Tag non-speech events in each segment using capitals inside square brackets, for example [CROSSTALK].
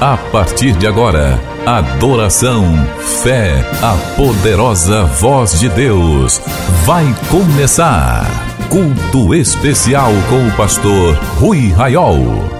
A partir de agora, adoração, fé, a poderosa voz de Deus. Vai começar. Culto especial com o pastor Rui Raiol.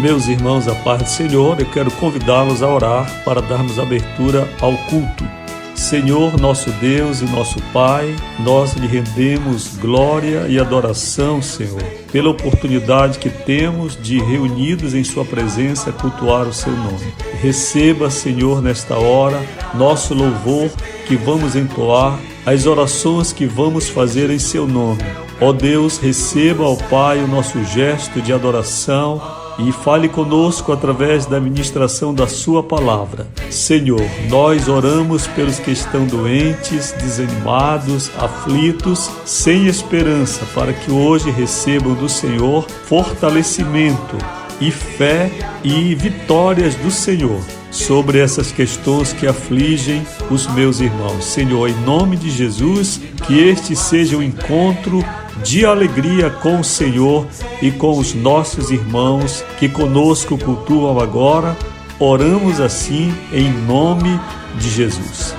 Meus irmãos, a paz do Senhor, eu quero convidá-los a orar para darmos abertura ao culto. Senhor, nosso Deus e nosso Pai, nós lhe rendemos glória e adoração, Senhor, pela oportunidade que temos de, reunidos em Sua presença, cultuar o Seu nome. Receba, Senhor, nesta hora, nosso louvor que vamos entoar, as orações que vamos fazer em Seu nome. Ó Deus, receba ao Pai o nosso gesto de adoração e fale conosco através da ministração da Sua palavra. Senhor, nós oramos pelos que estão doentes, desanimados, aflitos, sem esperança, para que hoje recebam do Senhor fortalecimento e fé e vitórias do Senhor sobre essas questões que afligem os meus irmãos. Senhor, em nome de Jesus, que este seja o encontro de alegria com o Senhor e com os nossos irmãos que conosco cultuam agora. Oramos assim em nome de Jesus.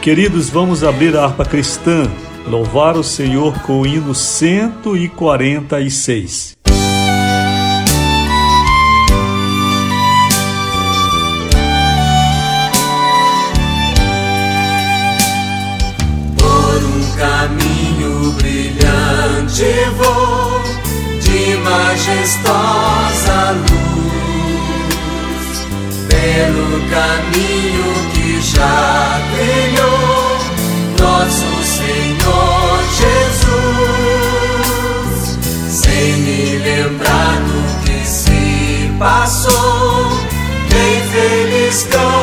Queridos, vamos abrir a harpa cristã, louvar o Senhor com o hino 146. Majestosa luz pelo caminho que já trilhou nosso Senhor Jesus, sem me lembrar do que se passou, bem feliz canto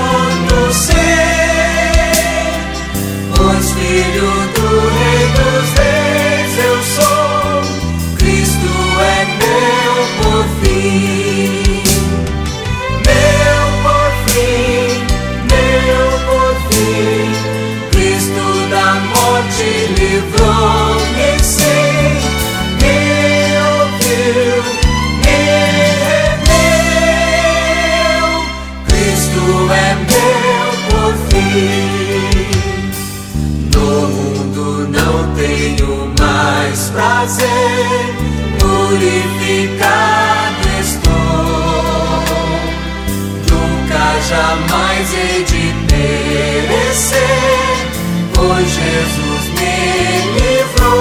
prazer, purificado estou. Nunca jamais hei de perecer, pois Jesus me livrou.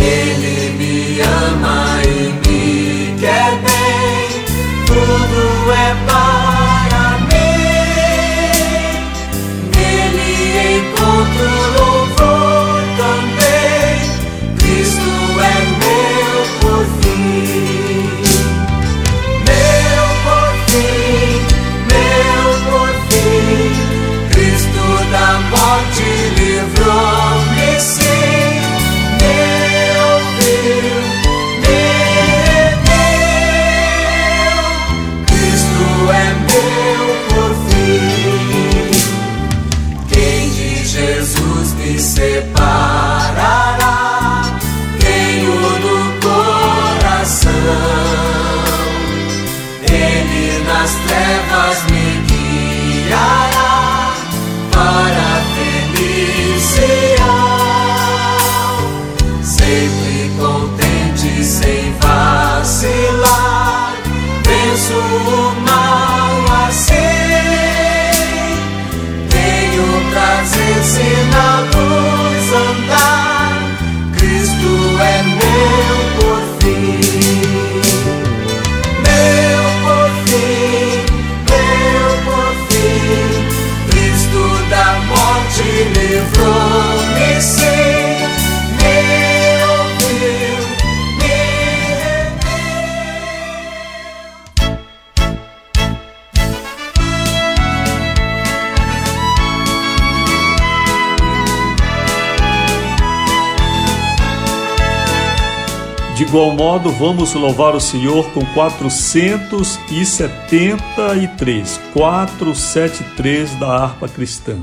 Ele me ama e me quer bem, tudo é De igual modo, vamos louvar o Senhor com 473, 473 da harpa cristã.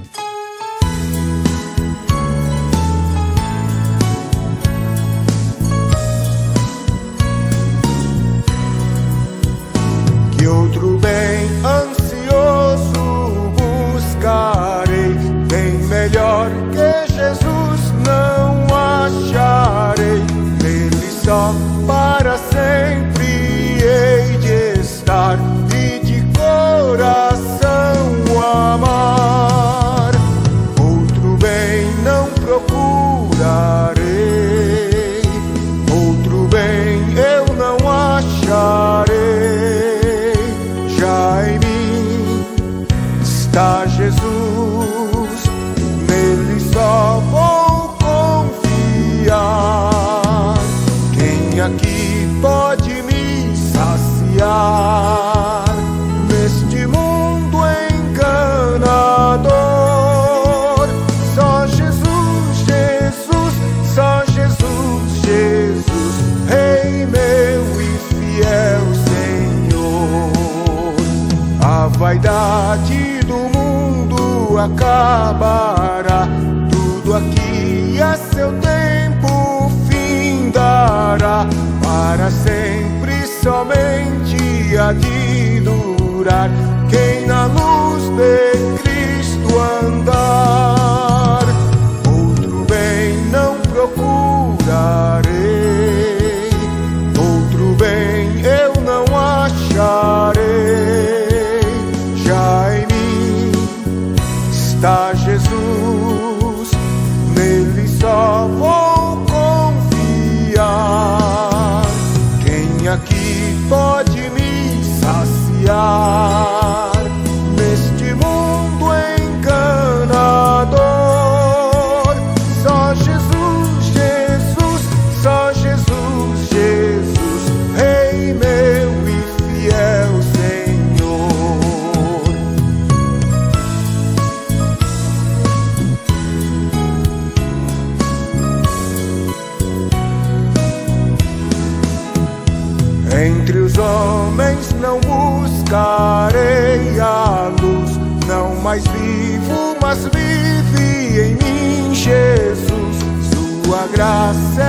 Graça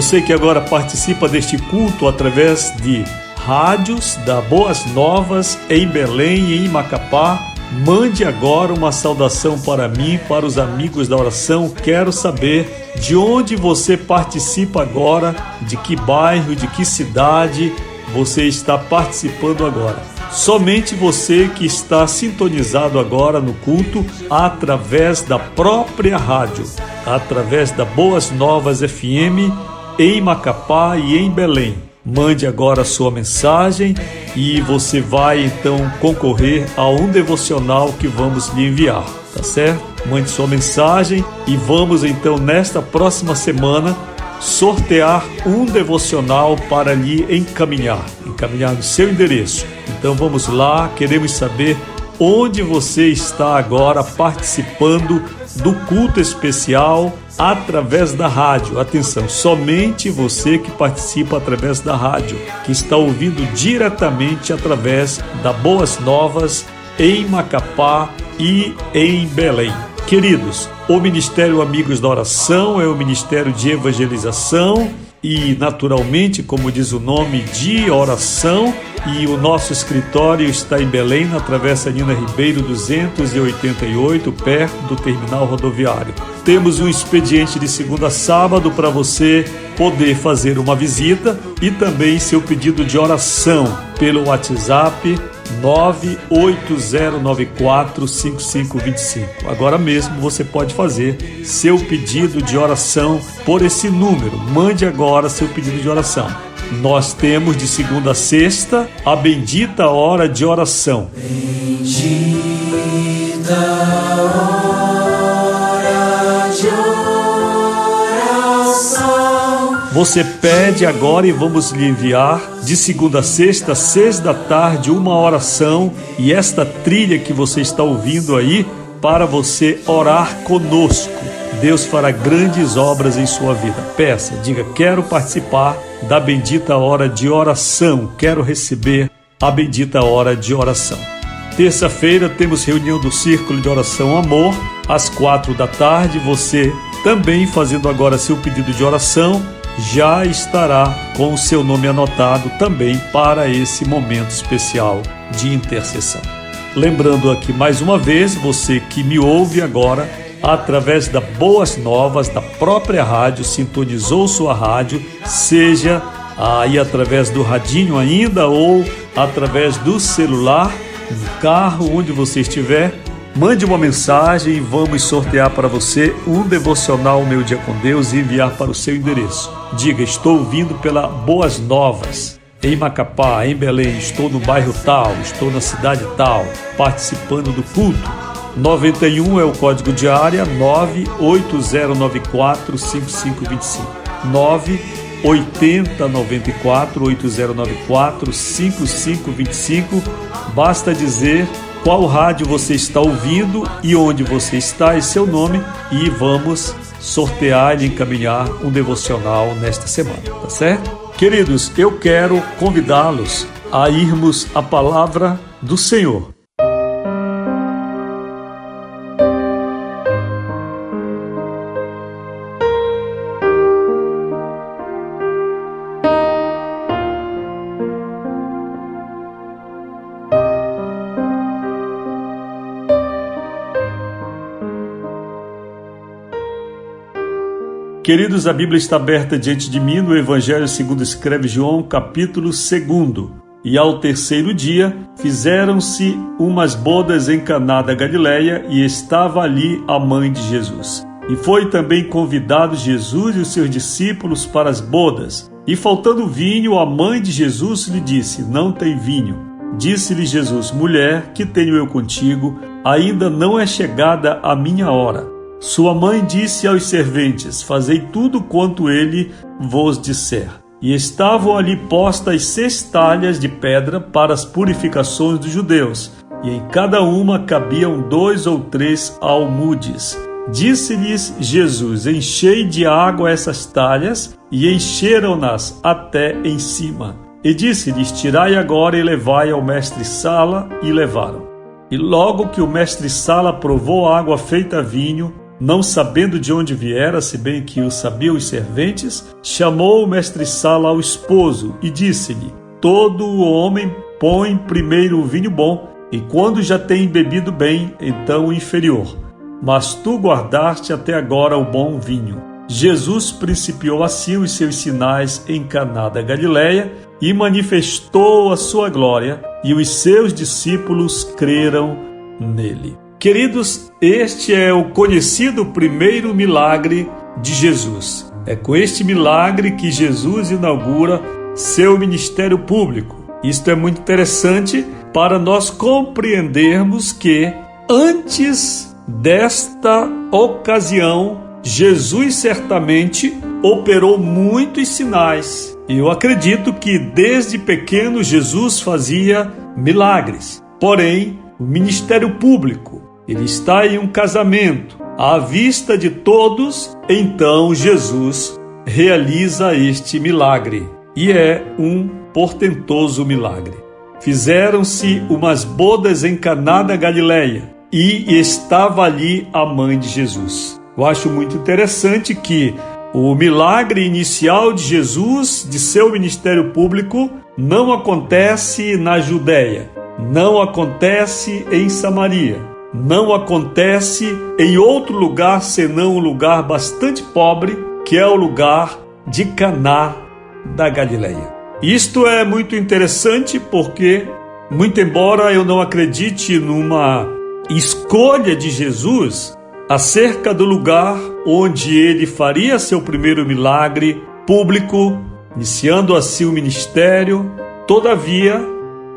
Você que agora participa deste culto através de rádios da Boas Novas em Belém e em Macapá, mande agora uma saudação para mim, para os amigos da oração. Quero saber de onde você participa agora, de que bairro, de que cidade você está participando agora. Somente você que está sintonizado agora no culto através da própria rádio, através da Boas Novas FM em Macapá e em Belém. Mande agora a sua mensagem e você vai então concorrer a um devocional que vamos lhe enviar, tá certo? Mande sua mensagem e vamos então nesta próxima semana sortear um devocional para lhe encaminhar, encaminhar no seu endereço. Então vamos lá, queremos saber onde você está agora participando do culto especial através da rádio. Atenção, somente você que participa através da rádio, que está ouvindo diretamente através da Boas Novas em Macapá e em Belém. Queridos, o Ministério Amigos da Oração é o ministério de evangelização e, naturalmente, como diz o nome, de oração. E o nosso escritório está em Belém, na Travessa Nina Ribeiro 288, perto do terminal rodoviário. Temos um expediente de segunda a sábado para você poder fazer uma visita e também seu pedido de oração pelo WhatsApp 980945525. Agora mesmo você pode fazer seu pedido de oração por esse número. Mande agora seu pedido de oração. Nós temos de segunda a sexta a bendita hora de oração. Bendita Você pede agora e vamos lhe enviar de segunda a sexta, seis da tarde, uma oração e esta trilha que você está ouvindo aí para você orar conosco. Deus fará grandes obras em sua vida. Peça, diga: Quero participar da bendita hora de oração, quero receber a bendita hora de oração. Terça-feira temos reunião do Círculo de Oração Amor, às quatro da tarde. Você também fazendo agora seu pedido de oração já estará com o seu nome anotado também para esse momento especial de intercessão. Lembrando aqui mais uma vez, você que me ouve agora através da Boas Novas, da própria rádio, sintonizou sua rádio, seja aí através do radinho ainda ou através do celular, no carro, onde você estiver, Mande uma mensagem e vamos sortear para você um devocional Meu Dia com Deus e enviar para o seu endereço. Diga: Estou vindo pela Boas Novas, em Macapá, em Belém, estou no bairro tal, estou na cidade tal, participando do culto. 91 é o código de área 98094 5525. 98094 8094 5525. Basta dizer qual rádio você está ouvindo e onde você está e seu nome e vamos sortear e encaminhar um devocional nesta semana, tá certo? Queridos, eu quero convidá-los a irmos à palavra do Senhor. Queridos, a Bíblia está aberta diante de mim no Evangelho segundo escreve João, capítulo 2. E ao terceiro dia fizeram-se umas bodas em Caná da Galileia e estava ali a mãe de Jesus. E foi também convidado Jesus e os seus discípulos para as bodas. E faltando vinho, a mãe de Jesus lhe disse: Não tem vinho. Disse-lhe Jesus: Mulher, que tenho eu contigo? Ainda não é chegada a minha hora. Sua mãe disse aos serventes: Fazei tudo quanto ele vos disser. E estavam ali postas seis talhas de pedra para as purificações dos judeus, e em cada uma cabiam dois ou três almudes. Disse-lhes Jesus: Enchei de água essas talhas, e encheram-nas até em cima. E disse-lhes: Tirai agora e levai ao mestre Sala, e levaram. E logo que o mestre Sala provou a água feita vinho, não sabendo de onde viera, se bem que o sabiam os serventes, chamou o mestre Sala ao esposo e disse-lhe: Todo o homem põe primeiro o vinho bom, e quando já tem bebido bem, então o inferior. Mas tu guardaste até agora o bom vinho. Jesus principiou assim os seus sinais em Caná da Galileia e manifestou a sua glória, e os seus discípulos creram nele. Queridos, este é o conhecido primeiro milagre de Jesus. É com este milagre que Jesus inaugura seu ministério público. Isto é muito interessante para nós compreendermos que antes desta ocasião, Jesus certamente operou muitos sinais. Eu acredito que desde pequeno Jesus fazia milagres. Porém, o ministério público ele está em um casamento, à vista de todos, então Jesus realiza este milagre. E é um portentoso milagre. fizeram-se umas bodas em Caná da Galileia e estava ali a mãe de Jesus. Eu acho muito interessante que o milagre inicial de Jesus, de seu ministério público, não acontece na Judéia, não acontece em Samaria, não acontece em outro lugar senão um lugar bastante pobre, que é o lugar de Caná da Galileia. Isto é muito interessante porque, muito embora eu não acredite numa escolha de Jesus acerca do lugar onde ele faria seu primeiro milagre público, iniciando assim o ministério, todavia,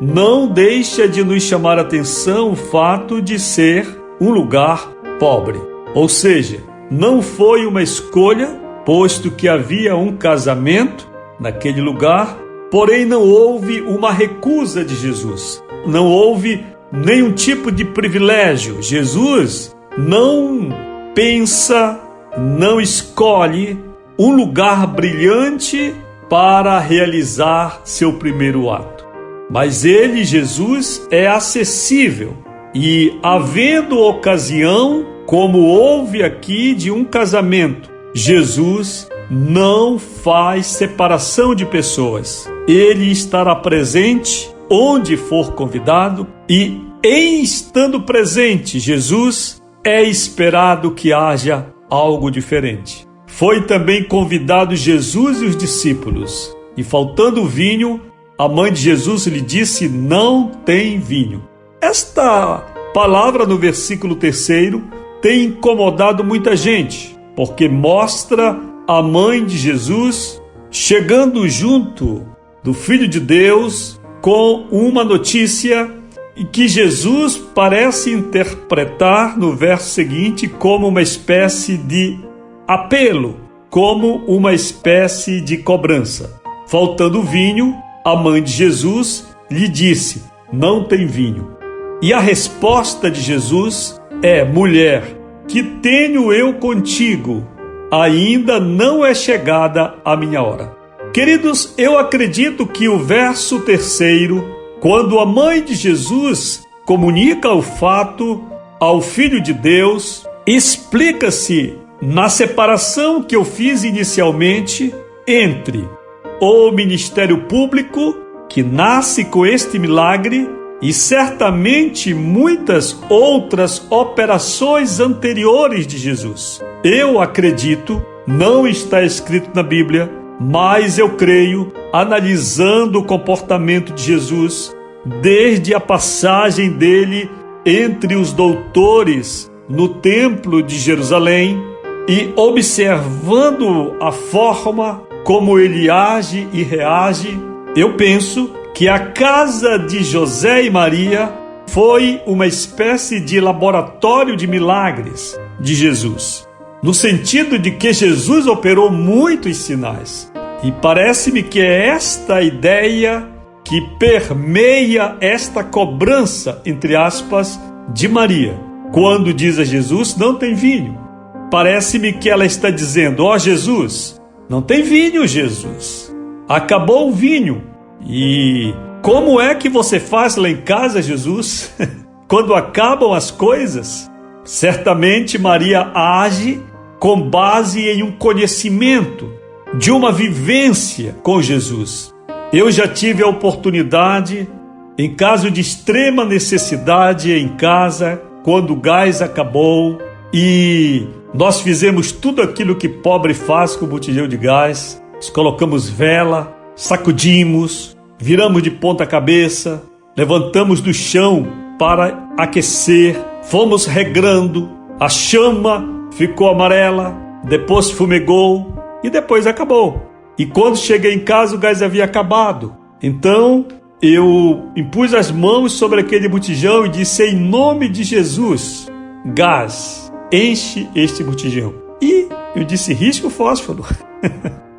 não deixa de nos chamar atenção o fato de ser um lugar pobre. Ou seja, não foi uma escolha, posto que havia um casamento naquele lugar, porém não houve uma recusa de Jesus. Não houve nenhum tipo de privilégio. Jesus não pensa, não escolhe um lugar brilhante para realizar seu primeiro ato. Mas ele, Jesus, é acessível e, havendo ocasião, como houve aqui de um casamento, Jesus não faz separação de pessoas. Ele estará presente onde for convidado e, em estando presente, Jesus é esperado que haja algo diferente. Foi também convidado Jesus e os discípulos, e faltando vinho, a mãe de Jesus lhe disse: Não tem vinho. Esta palavra no versículo terceiro tem incomodado muita gente, porque mostra a mãe de Jesus chegando junto do Filho de Deus com uma notícia que Jesus parece interpretar no verso seguinte como uma espécie de apelo, como uma espécie de cobrança. Faltando vinho, a mãe de Jesus lhe disse: Não tem vinho. E a resposta de Jesus é: Mulher, que tenho eu contigo? Ainda não é chegada a minha hora. Queridos, eu acredito que o verso terceiro, quando a mãe de Jesus comunica o fato ao Filho de Deus, explica-se na separação que eu fiz inicialmente entre o ministério público, que nasce com este milagre, e certamente muitas outras operações anteriores de Jesus. Eu acredito, não está escrito na Bíblia, mas eu creio, analisando o comportamento de Jesus, desde a passagem dele entre os doutores no Templo de Jerusalém e observando a forma como ele age e reage, eu penso que a casa de José e Maria foi uma espécie de laboratório de milagres de Jesus no sentido de que Jesus operou muitos sinais. E parece-me que é esta ideia que permeia esta cobrança, entre aspas, de Maria. Quando diz a Jesus: Não tem vinho. Parece-me que ela está dizendo: Ó oh, Jesus, não tem vinho, Jesus. Acabou o vinho. E como é que você faz lá em casa, Jesus? [LAUGHS] Quando acabam as coisas? Certamente Maria age com base em um conhecimento, de uma vivência com Jesus. Eu já tive a oportunidade, em caso de extrema necessidade em casa, quando o gás acabou e nós fizemos tudo aquilo que pobre faz com o botijão de gás, nós colocamos vela, sacudimos, viramos de ponta cabeça, levantamos do chão para aquecer, fomos regrando, a chama ficou amarela, depois fumegou e depois acabou. E quando cheguei em casa, o gás havia acabado. Então eu impus as mãos sobre aquele botijão e disse: Em nome de Jesus, gás, enche este botijão. E eu disse: risca o fósforo.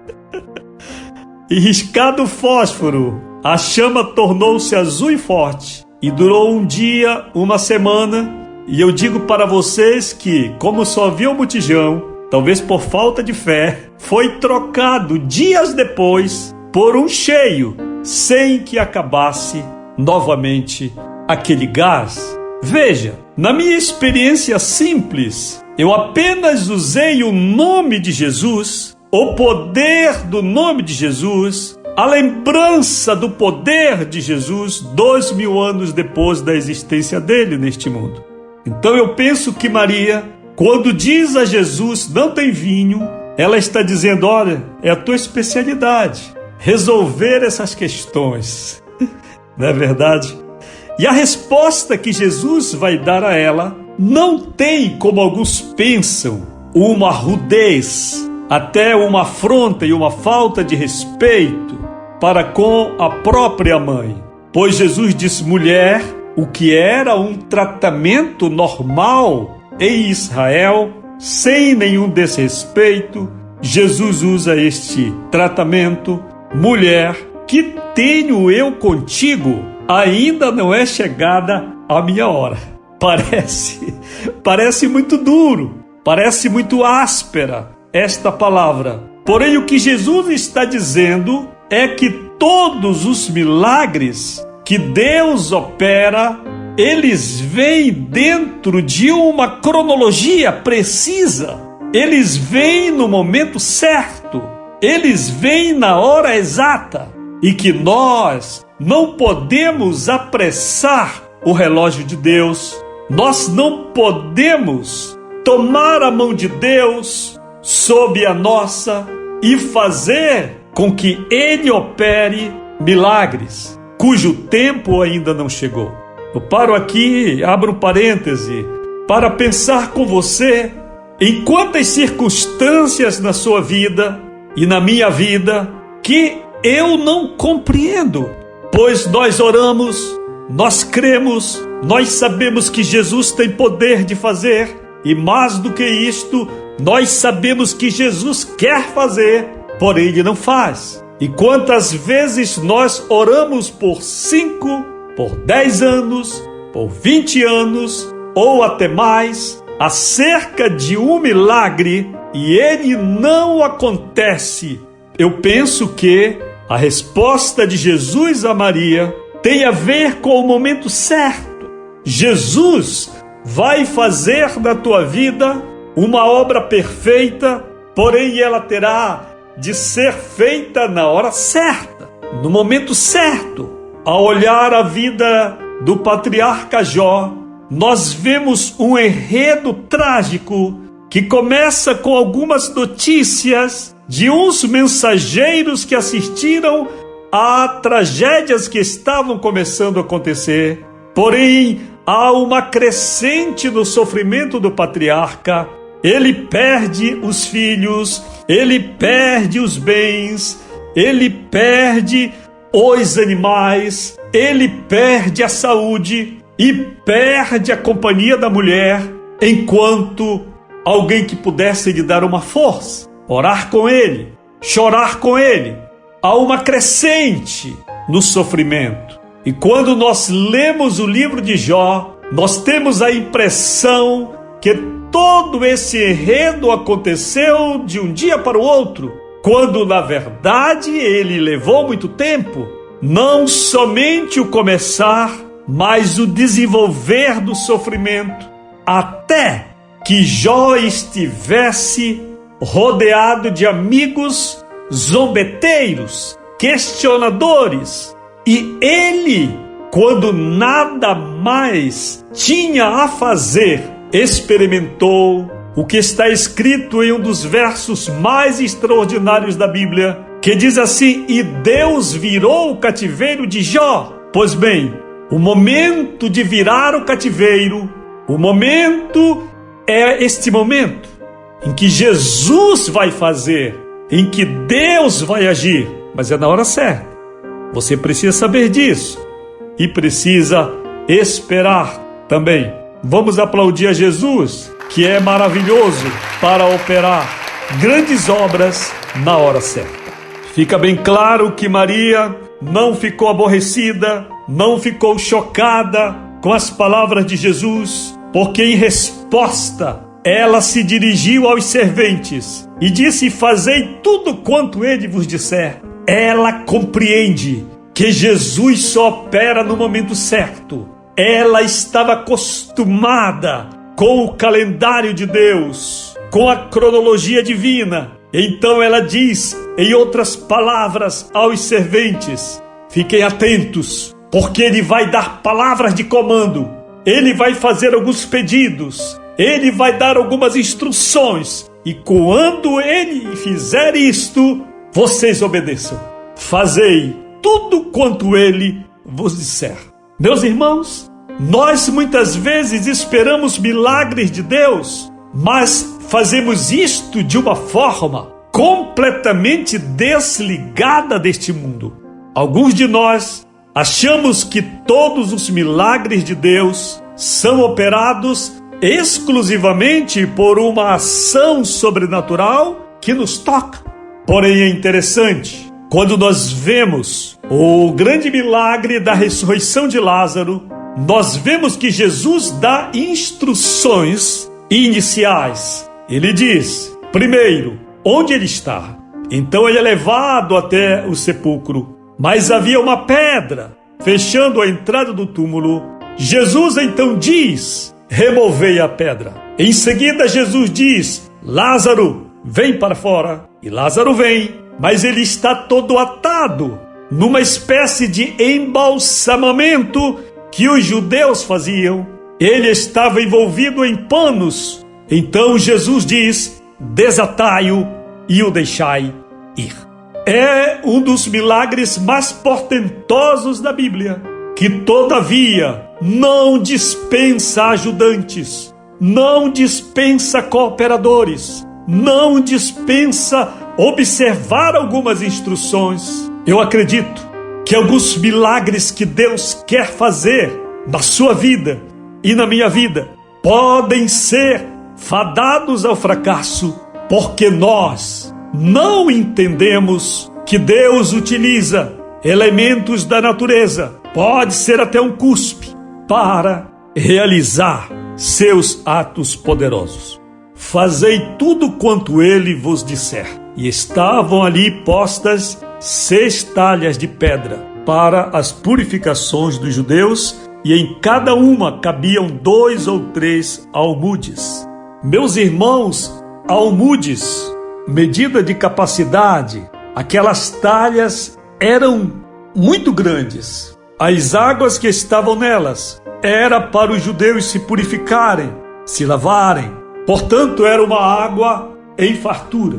[LAUGHS] e riscado o fósforo, a chama tornou-se azul e forte. E durou um dia, uma semana, e eu digo para vocês que, como só viu o botijão, talvez por falta de fé, foi trocado dias depois por um cheio, sem que acabasse novamente aquele gás? Veja, na minha experiência simples, eu apenas usei o nome de Jesus, o poder do nome de Jesus, a lembrança do poder de Jesus dois mil anos depois da existência dele neste mundo. Então eu penso que Maria, quando diz a Jesus não tem vinho, ela está dizendo: olha, é a tua especialidade resolver essas questões. [LAUGHS] Não é verdade? E a resposta que Jesus vai dar a ela não tem, como alguns pensam, uma rudez, até uma afronta e uma falta de respeito para com a própria mãe. Pois Jesus disse: mulher, o que era um tratamento normal em Israel, sem nenhum desrespeito, Jesus usa este tratamento. Mulher, que tenho eu contigo? Ainda não é chegada a minha hora. Parece, parece muito duro, parece muito áspera esta palavra. Porém, o que Jesus está dizendo é que todos os milagres que Deus opera, eles vêm dentro de uma cronologia precisa. Eles vêm no momento certo. Eles vêm na hora exata. E que nós não podemos apressar o relógio de Deus, nós não podemos tomar a mão de Deus sob a nossa e fazer com que Ele opere milagres, cujo tempo ainda não chegou. Eu paro aqui, abro um parêntese, para pensar com você em quantas circunstâncias na sua vida e na minha vida que eu não compreendo Pois nós oramos, nós cremos, nós sabemos que Jesus tem poder de fazer, e mais do que isto, nós sabemos que Jesus quer fazer, porém ele não faz. E quantas vezes nós oramos por cinco, por dez anos, por vinte anos, ou até mais, acerca de um milagre, e ele não acontece. Eu penso que a resposta de Jesus a Maria tem a ver com o momento certo. Jesus vai fazer da tua vida uma obra perfeita, porém ela terá de ser feita na hora certa, no momento certo. Ao olhar a vida do patriarca Jó, nós vemos um enredo trágico que começa com algumas notícias de uns mensageiros que assistiram a tragédias que estavam começando a acontecer. Porém, há uma crescente no sofrimento do patriarca. Ele perde os filhos, ele perde os bens, ele perde os animais, ele perde a saúde e perde a companhia da mulher, enquanto alguém que pudesse lhe dar uma força orar com ele, chorar com ele. Há uma crescente no sofrimento. E quando nós lemos o livro de Jó, nós temos a impressão que todo esse enredo aconteceu de um dia para o outro, quando na verdade ele levou muito tempo. Não somente o começar, mas o desenvolver do sofrimento, até que Jó estivesse rodeado de amigos zombeteiros, questionadores, e ele, quando nada mais tinha a fazer, experimentou o que está escrito em um dos versos mais extraordinários da Bíblia, que diz assim: E Deus virou o cativeiro de Jó. Pois bem, o momento de virar o cativeiro, o momento é este momento em que Jesus vai fazer, em que Deus vai agir, mas é na hora certa. Você precisa saber disso e precisa esperar também. Vamos aplaudir a Jesus, que é maravilhoso para operar grandes obras na hora certa. Fica bem claro que Maria não ficou aborrecida, não ficou chocada com as palavras de Jesus, porque em resposta ela se dirigiu aos serventes e disse: Fazei tudo quanto ele vos disser. Ela compreende que Jesus só opera no momento certo. Ela estava acostumada com o calendário de Deus, com a cronologia divina. Então ela diz, em outras palavras, aos serventes: Fiquem atentos, porque ele vai dar palavras de comando, ele vai fazer alguns pedidos, ele vai dar algumas instruções, e quando ele fizer isto, vocês obedeçam. Fazei tudo quanto ele vos disser. Meus irmãos, nós muitas vezes esperamos milagres de Deus, mas fazemos isto de uma forma completamente desligada deste mundo. Alguns de nós achamos que todos os milagres de Deus são operados exclusivamente por uma ação sobrenatural que nos toca. Porém, é interessante quando nós vemos o grande milagre da ressurreição de Lázaro, nós vemos que Jesus dá instruções iniciais. Ele diz: primeiro, onde ele está. Então ele é levado até o sepulcro, mas havia uma pedra fechando a entrada do túmulo. Jesus então diz: removei a pedra. Em seguida, Jesus diz: Lázaro, vem para fora. E Lázaro vem mas ele está todo atado numa espécie de embalsamamento que os judeus faziam. Ele estava envolvido em panos. Então Jesus diz: desatai-o e o deixai ir. É um dos milagres mais portentosos da Bíblia, que todavia não dispensa ajudantes, não dispensa cooperadores, não dispensa observar algumas instruções. Eu acredito que alguns milagres que Deus quer fazer na sua vida e na minha vida podem ser fadados ao fracasso porque nós não entendemos que Deus utiliza elementos da natureza, pode ser até um cuspe, para realizar seus atos poderosos. Fazei tudo quanto ele vos disser. E estavam ali postas seis talhas de pedra para as purificações dos judeus, e em cada uma cabiam dois ou três almudes. Meus irmãos, almudes, medida de capacidade, aquelas talhas eram muito grandes. As águas que estavam nelas era para os judeus se purificarem, se lavarem, Portanto, era uma água em fartura.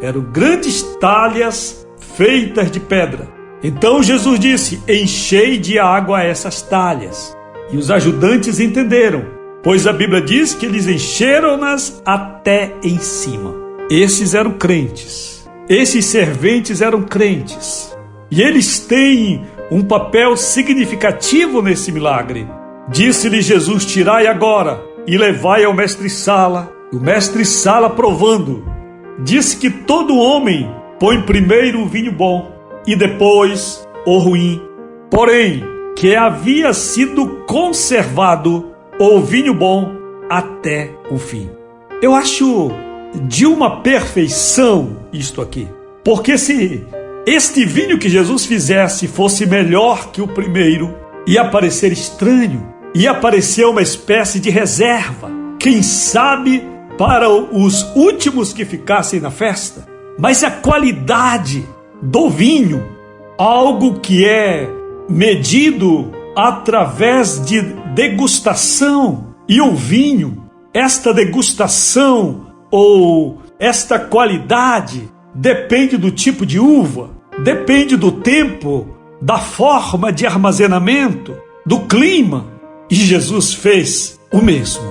Eram grandes talhas feitas de pedra. Então Jesus disse: Enchei de água essas talhas. E os ajudantes entenderam, pois a Bíblia diz que eles encheram-nas até em cima. Esses eram crentes. Esses serventes eram crentes. E eles têm um papel significativo nesse milagre. Disse-lhe Jesus: Tirai agora e levai ao mestre Sala. O mestre Sala, provando, disse que todo homem põe primeiro o vinho bom e depois o ruim. Porém, que havia sido conservado o vinho bom até o fim. Eu acho de uma perfeição isto aqui. Porque se este vinho que Jesus fizesse fosse melhor que o primeiro, ia parecer estranho e apareceu uma espécie de reserva, quem sabe para os últimos que ficassem na festa. Mas a qualidade do vinho, algo que é medido através de degustação, e o vinho, esta degustação ou esta qualidade depende do tipo de uva, depende do tempo, da forma de armazenamento, do clima e Jesus fez o mesmo,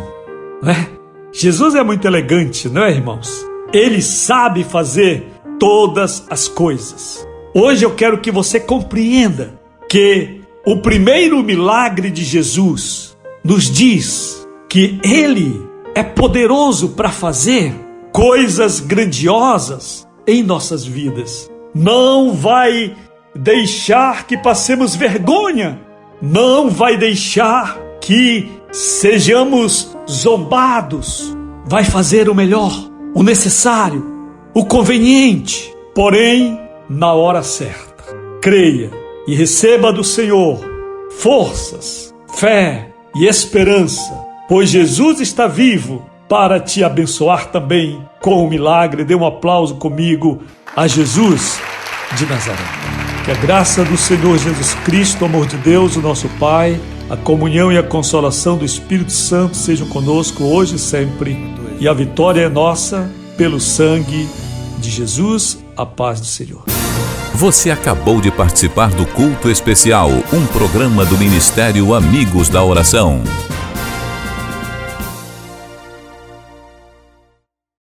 né? Jesus é muito elegante, não é, irmãos? Ele sabe fazer todas as coisas. Hoje eu quero que você compreenda que o primeiro milagre de Jesus nos diz que ele é poderoso para fazer coisas grandiosas em nossas vidas. Não vai deixar que passemos vergonha, não vai deixar que sejamos zombados, vai fazer o melhor, o necessário, o conveniente, porém na hora certa. Creia, e receba do Senhor forças, fé e esperança, pois Jesus está vivo para te abençoar também com o milagre. Dê um aplauso comigo a Jesus de Nazaré. Que a graça do Senhor Jesus Cristo, o amor de Deus, o nosso Pai, a comunhão e a consolação do Espírito Santo sejam conosco hoje e sempre. E a vitória é nossa pelo sangue de Jesus, a paz do Senhor. Você acabou de participar do Culto Especial, um programa do Ministério Amigos da Oração.